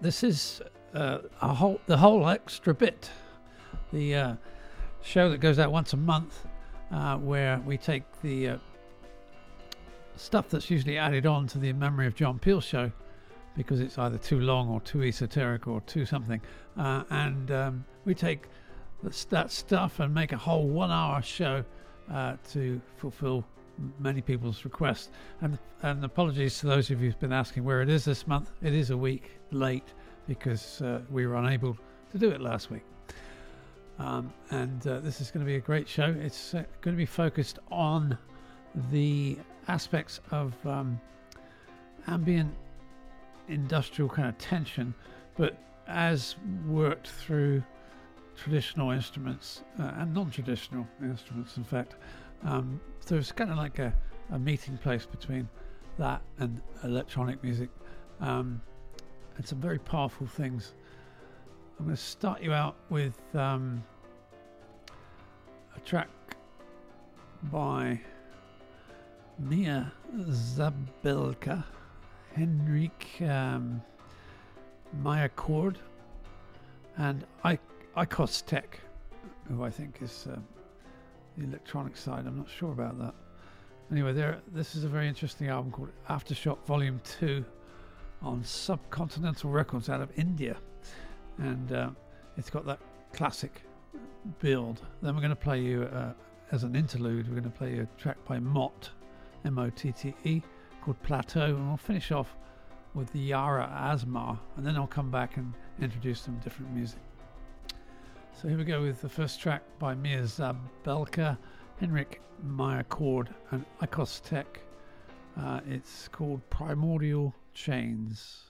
this is uh, whole the whole extra bit, the uh, show that goes out once a month, uh, where we take the uh, stuff that's usually added on to the memory of John Peel show, because it's either too long or too esoteric or too something, uh, and um, we take that stuff and make a whole one-hour show uh, to fulfil many people's requests. And and apologies to those of you who've been asking where it is this month. It is a week late because uh, we were unable to do it last week. Um, and uh, this is going to be a great show. It's uh, going to be focused on the aspects of um, ambient industrial kind of tension, but as worked through traditional instruments uh, and non-traditional instruments, in fact. Um, so it's kind of like a, a meeting place between that and electronic music. Um, and some very powerful things. I'm going to start you out with um, a track by Mia Zabelka, Henrik um, Cord, and I, Icos Tech, who I think is uh, the electronic side. I'm not sure about that. Anyway, there. This is a very interesting album called Aftershock Volume Two on Subcontinental Records out of India, and uh, it's got that classic build. Then we're going to play you uh, as an interlude. We're going to play you a track by Motte, M-O-T-T-E, called Plateau, and we'll finish off with the Yara Asmar, and then I'll come back and introduce some different music. So here we go with the first track by Mia Zabelka, Henrik Meyer Cord, and Icos Tech. Uh, it's called Primordial chains.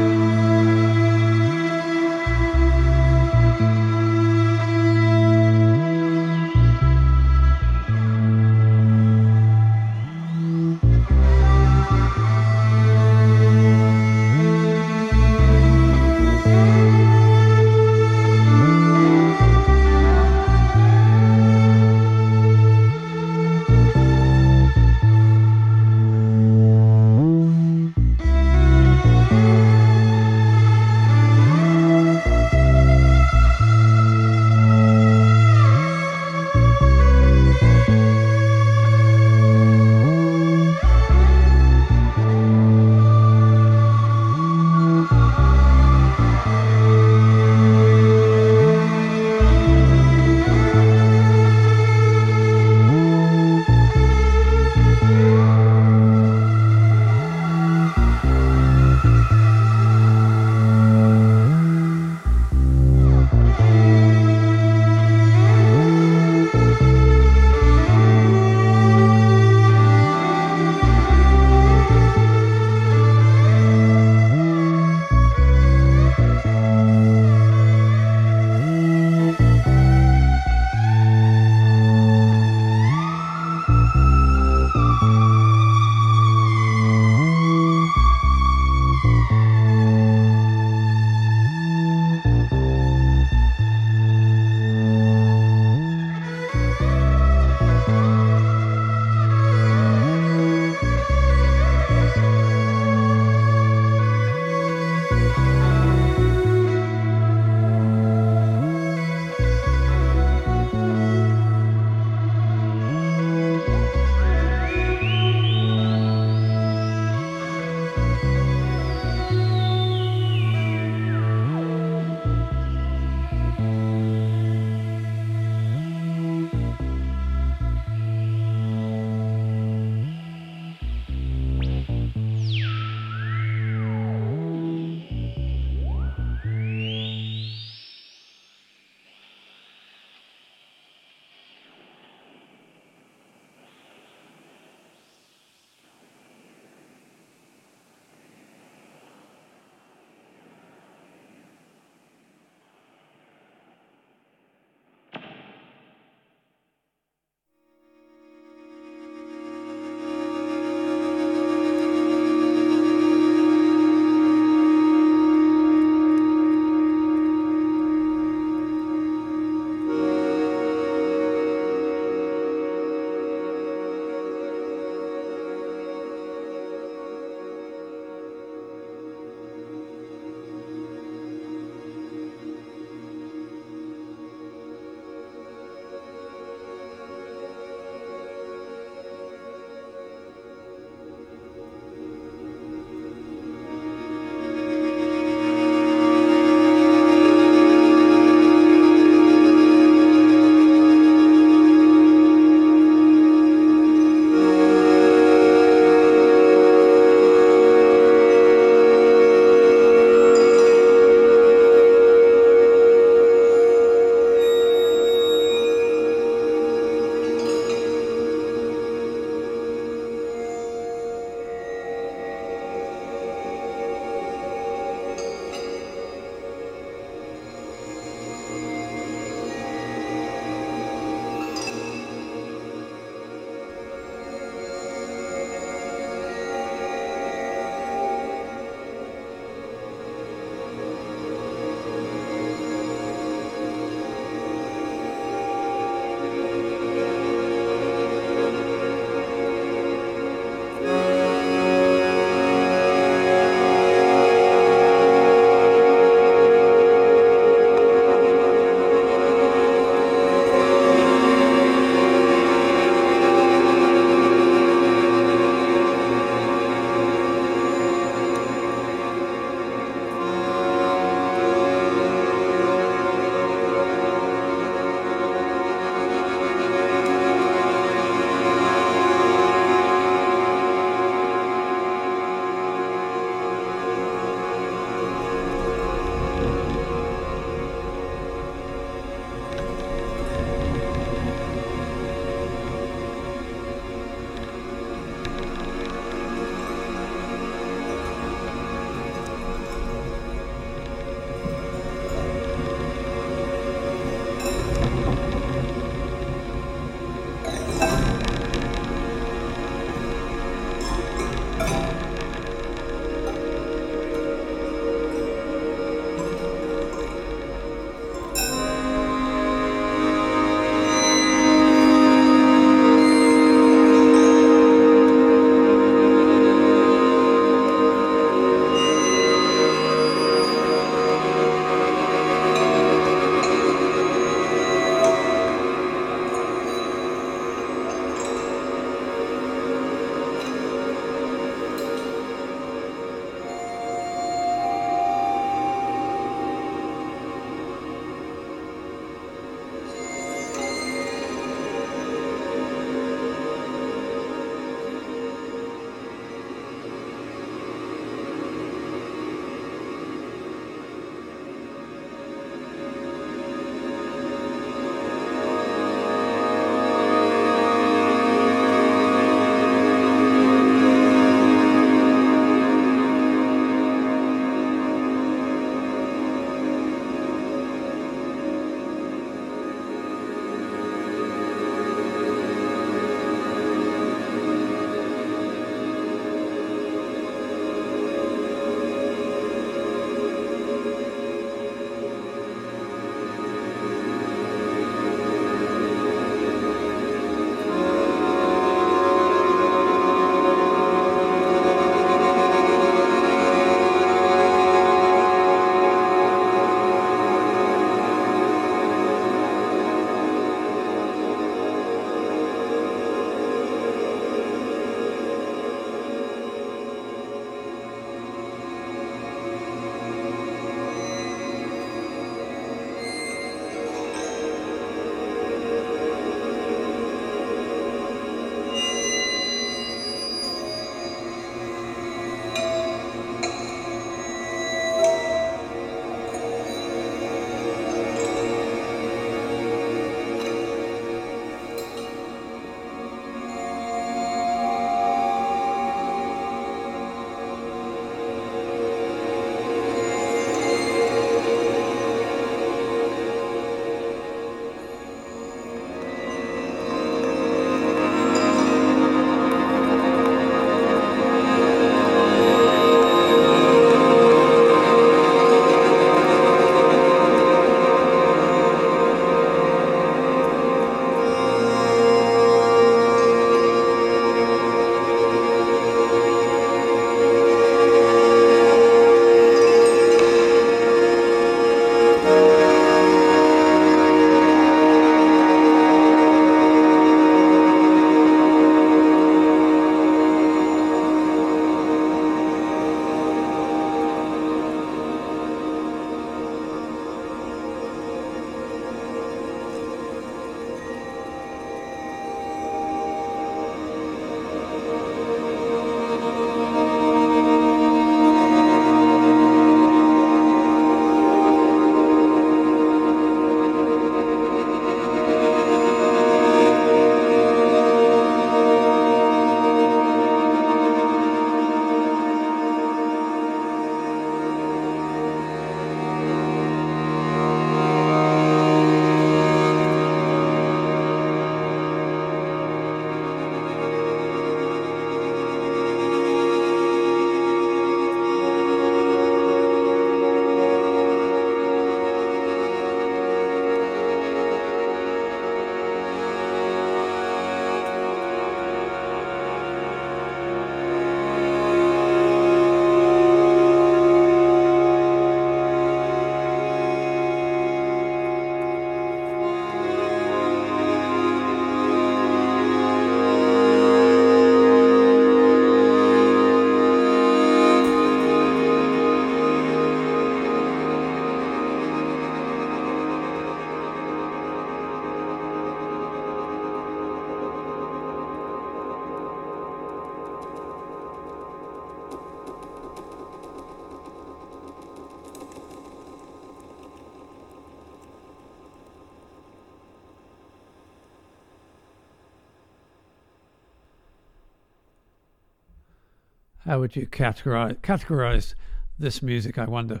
How would you categorize categorize this music? I wonder.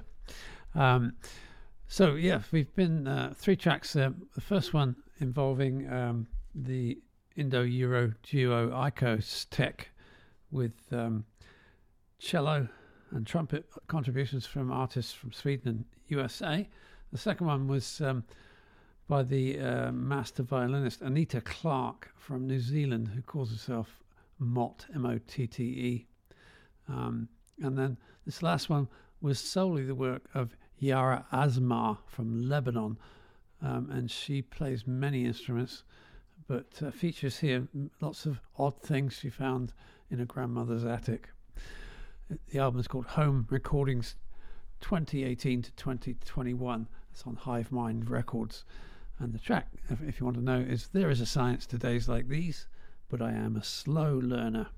Um, so yeah, we've been uh, three tracks there. The first one involving um, the Indo-Euro duo Icos Tech with um, cello and trumpet contributions from artists from Sweden and USA. The second one was um, by the uh, master violinist Anita Clark from New Zealand, who calls herself Motte, M O T T E. Um, and then this last one was solely the work of Yara Asmar from Lebanon. Um, and she plays many instruments, but uh, features here lots of odd things she found in her grandmother's attic. The album is called Home Recordings 2018 to 2021. It's on Hive Mind Records. And the track, if, if you want to know, is There is a Science to Days Like These, but I am a slow learner.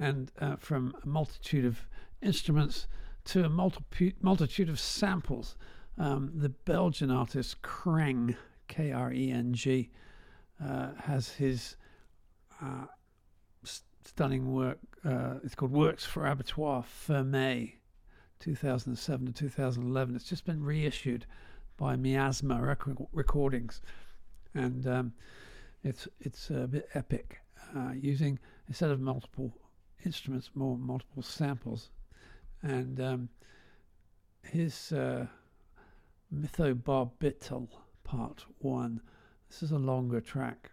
And uh, from a multitude of instruments to a multi- multitude of samples, um, the Belgian artist Kreng, K R E N G, uh, has his uh, stunning work. Uh, it's called Works for Abattoir Fermé, 2007 to 2011. It's just been reissued by Miasmah rec- Recordings, and um, it's it's a bit epic, uh, using instead of multiple instruments, more multiple samples, and um, his uh, Mythobarbital Part One. This is a longer track.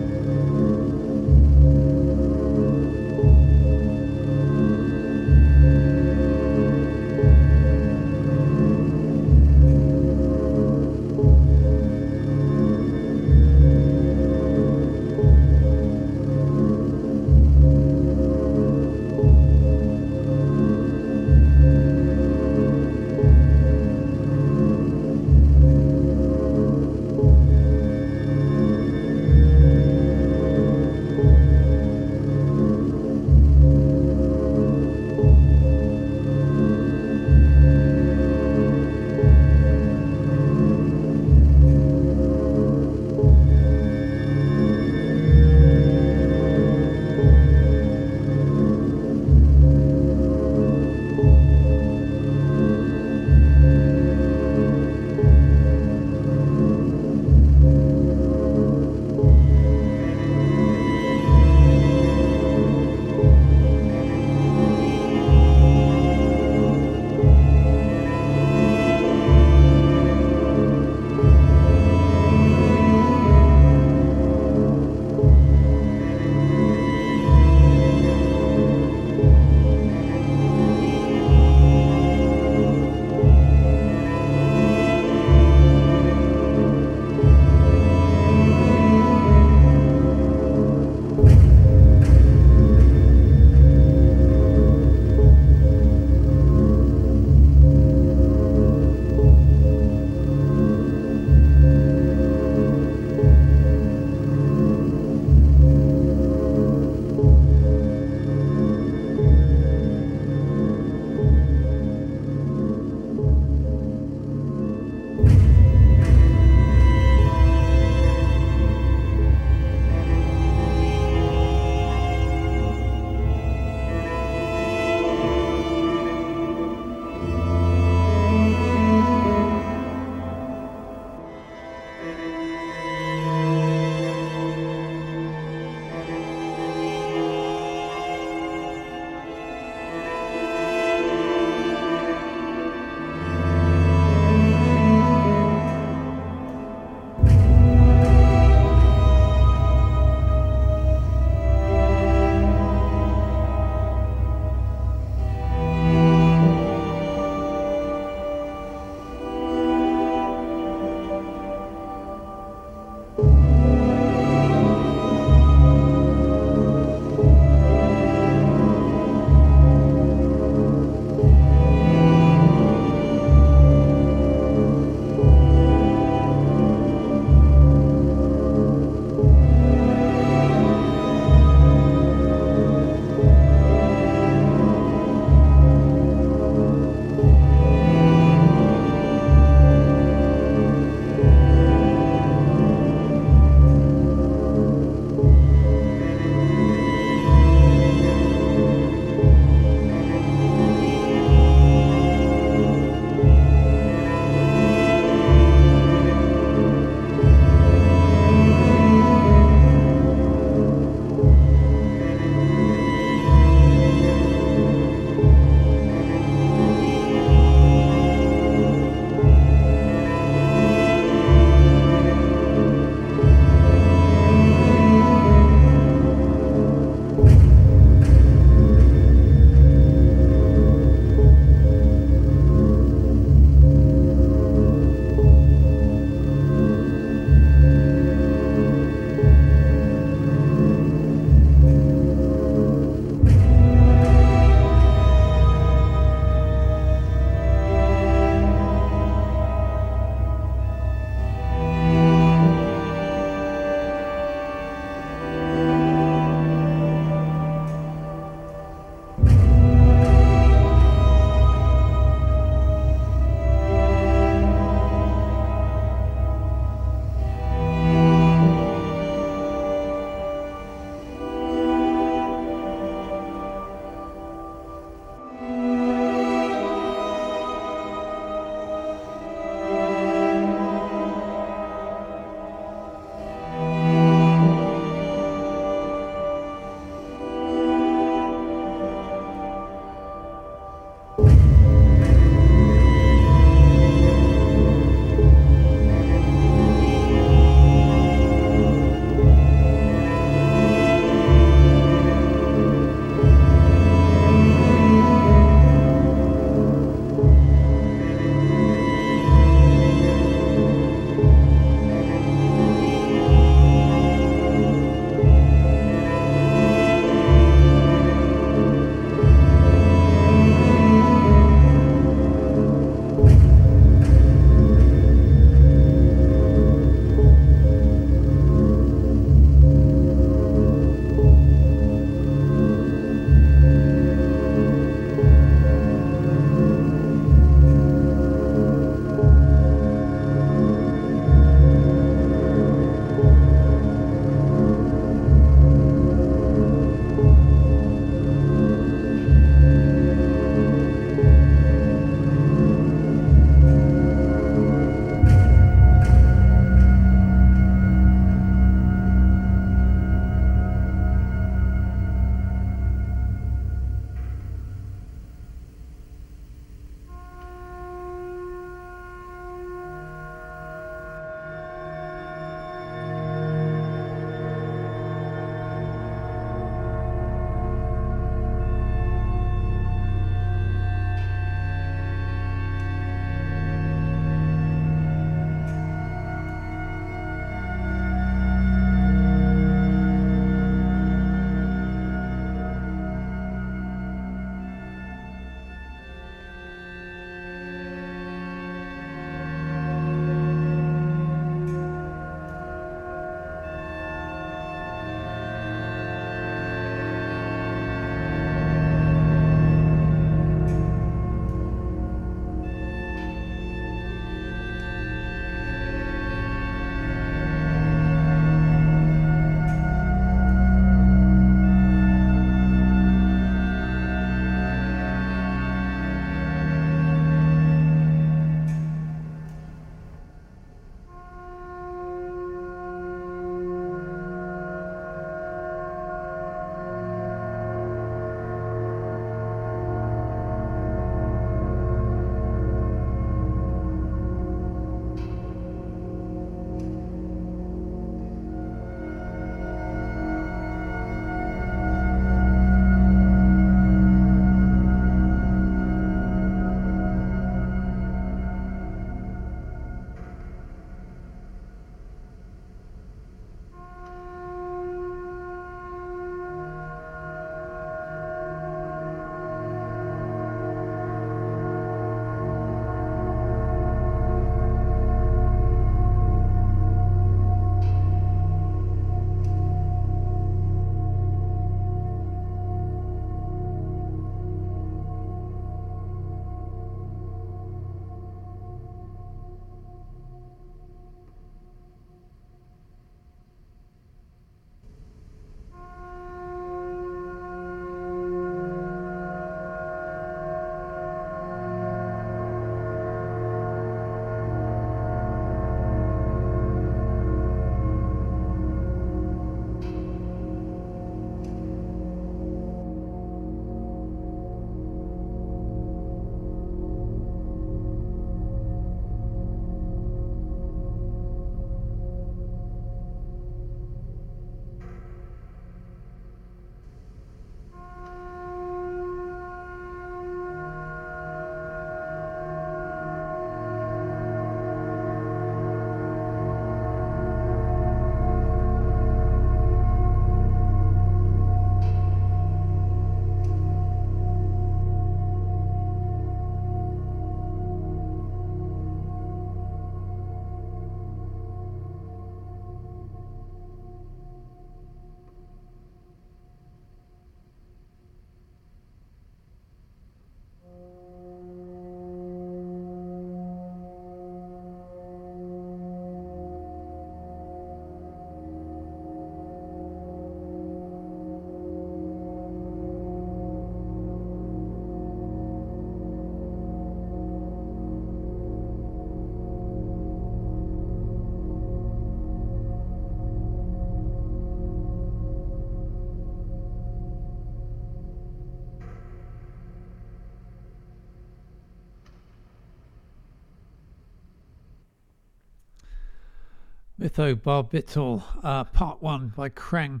Mythobarbital, uh, Part 1 by Kreng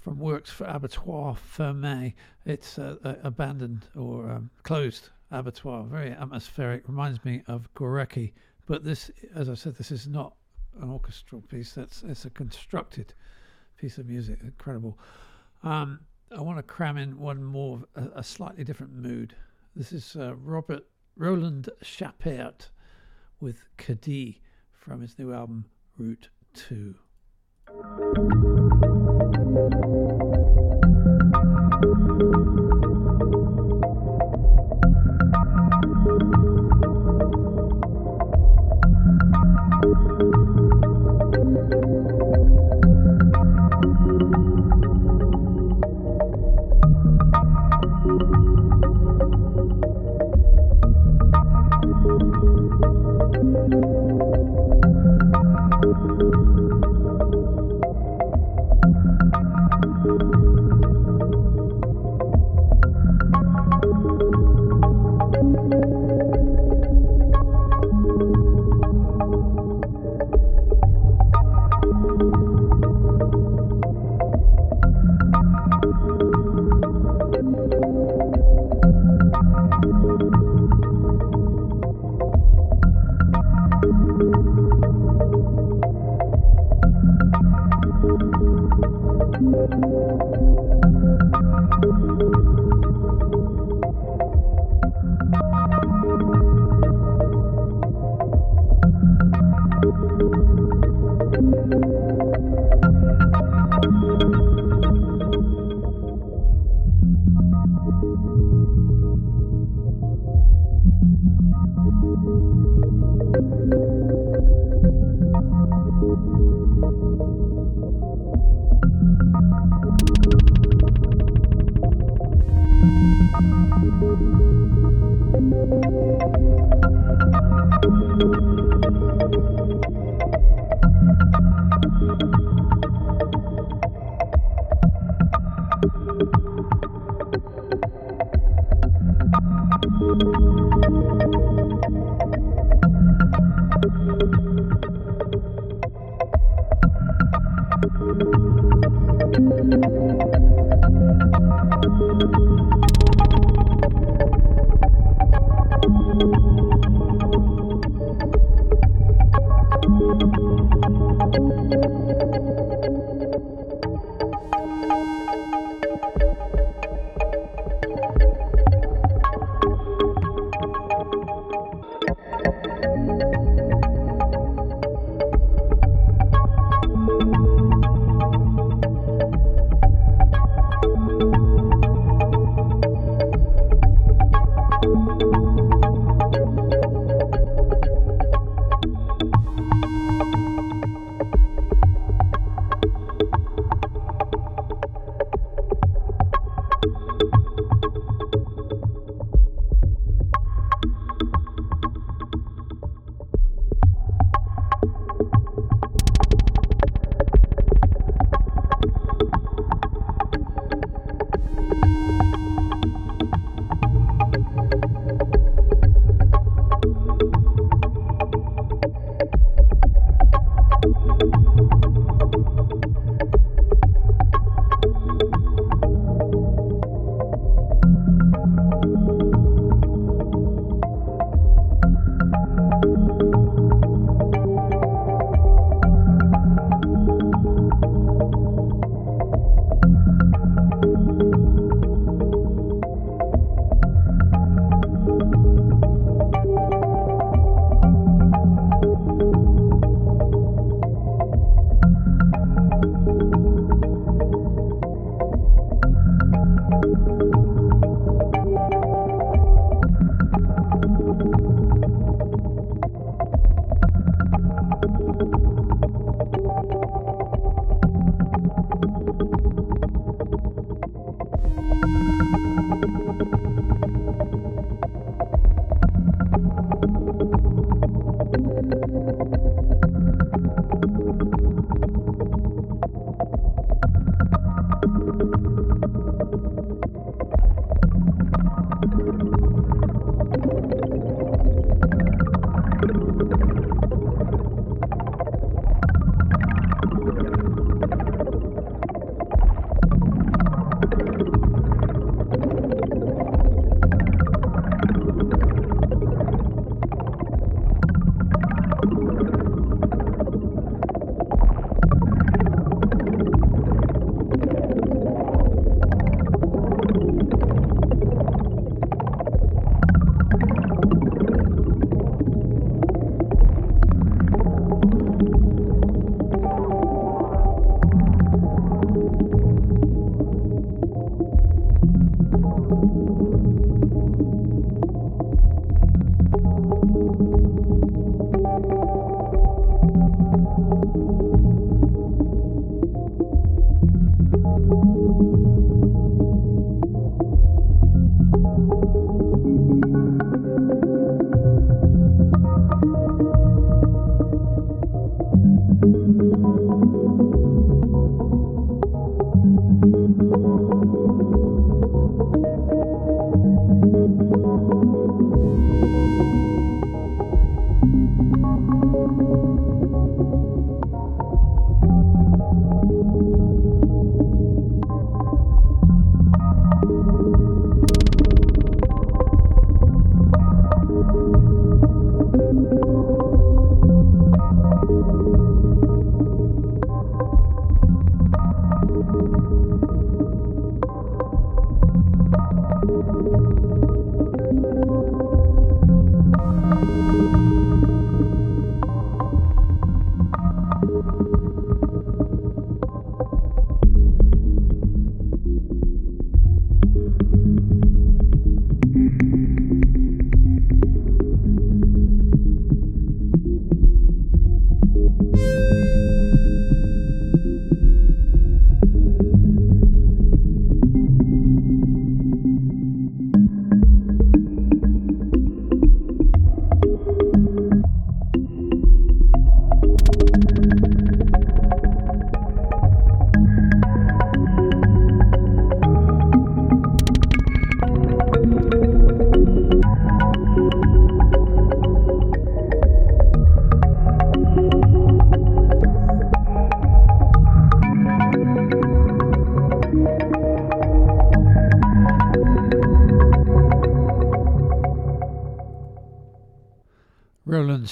from Works for Abattoir Ferme. It's uh, uh, abandoned or um, closed abattoir. Very atmospheric. Reminds me of Gorecki. But this, as I said, this is not an orchestral piece. That's It's a constructed piece of music. Incredible. Um, I want to cram in one more, a, a slightly different mood. This is uh, Robert Roland Chapert with Cadiz from his new album Route 2.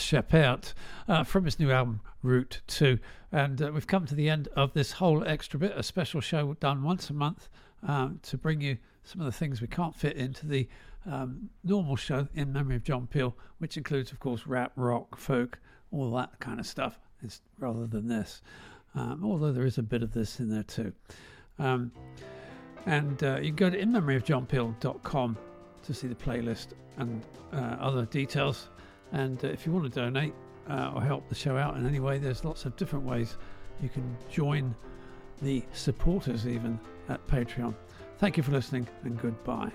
Sheppard uh, from his new album Route 2. And uh, we've come to the end of this whole extra bit, a special show done once a month um, to bring you some of the things we can't fit into the um, normal show in memory of John Peel, which includes, of course, rap, rock, folk, all that kind of stuff, it's, rather than this. Um, although there is a bit of this in there too. Um, and uh, you can go to inmemoryofjohnpeel.com to see the playlist and uh, other details and uh, if you want to donate uh, or help the show out in any way, there's lots of different ways you can join the supporters even at Patreon. Thank you for listening and goodbye.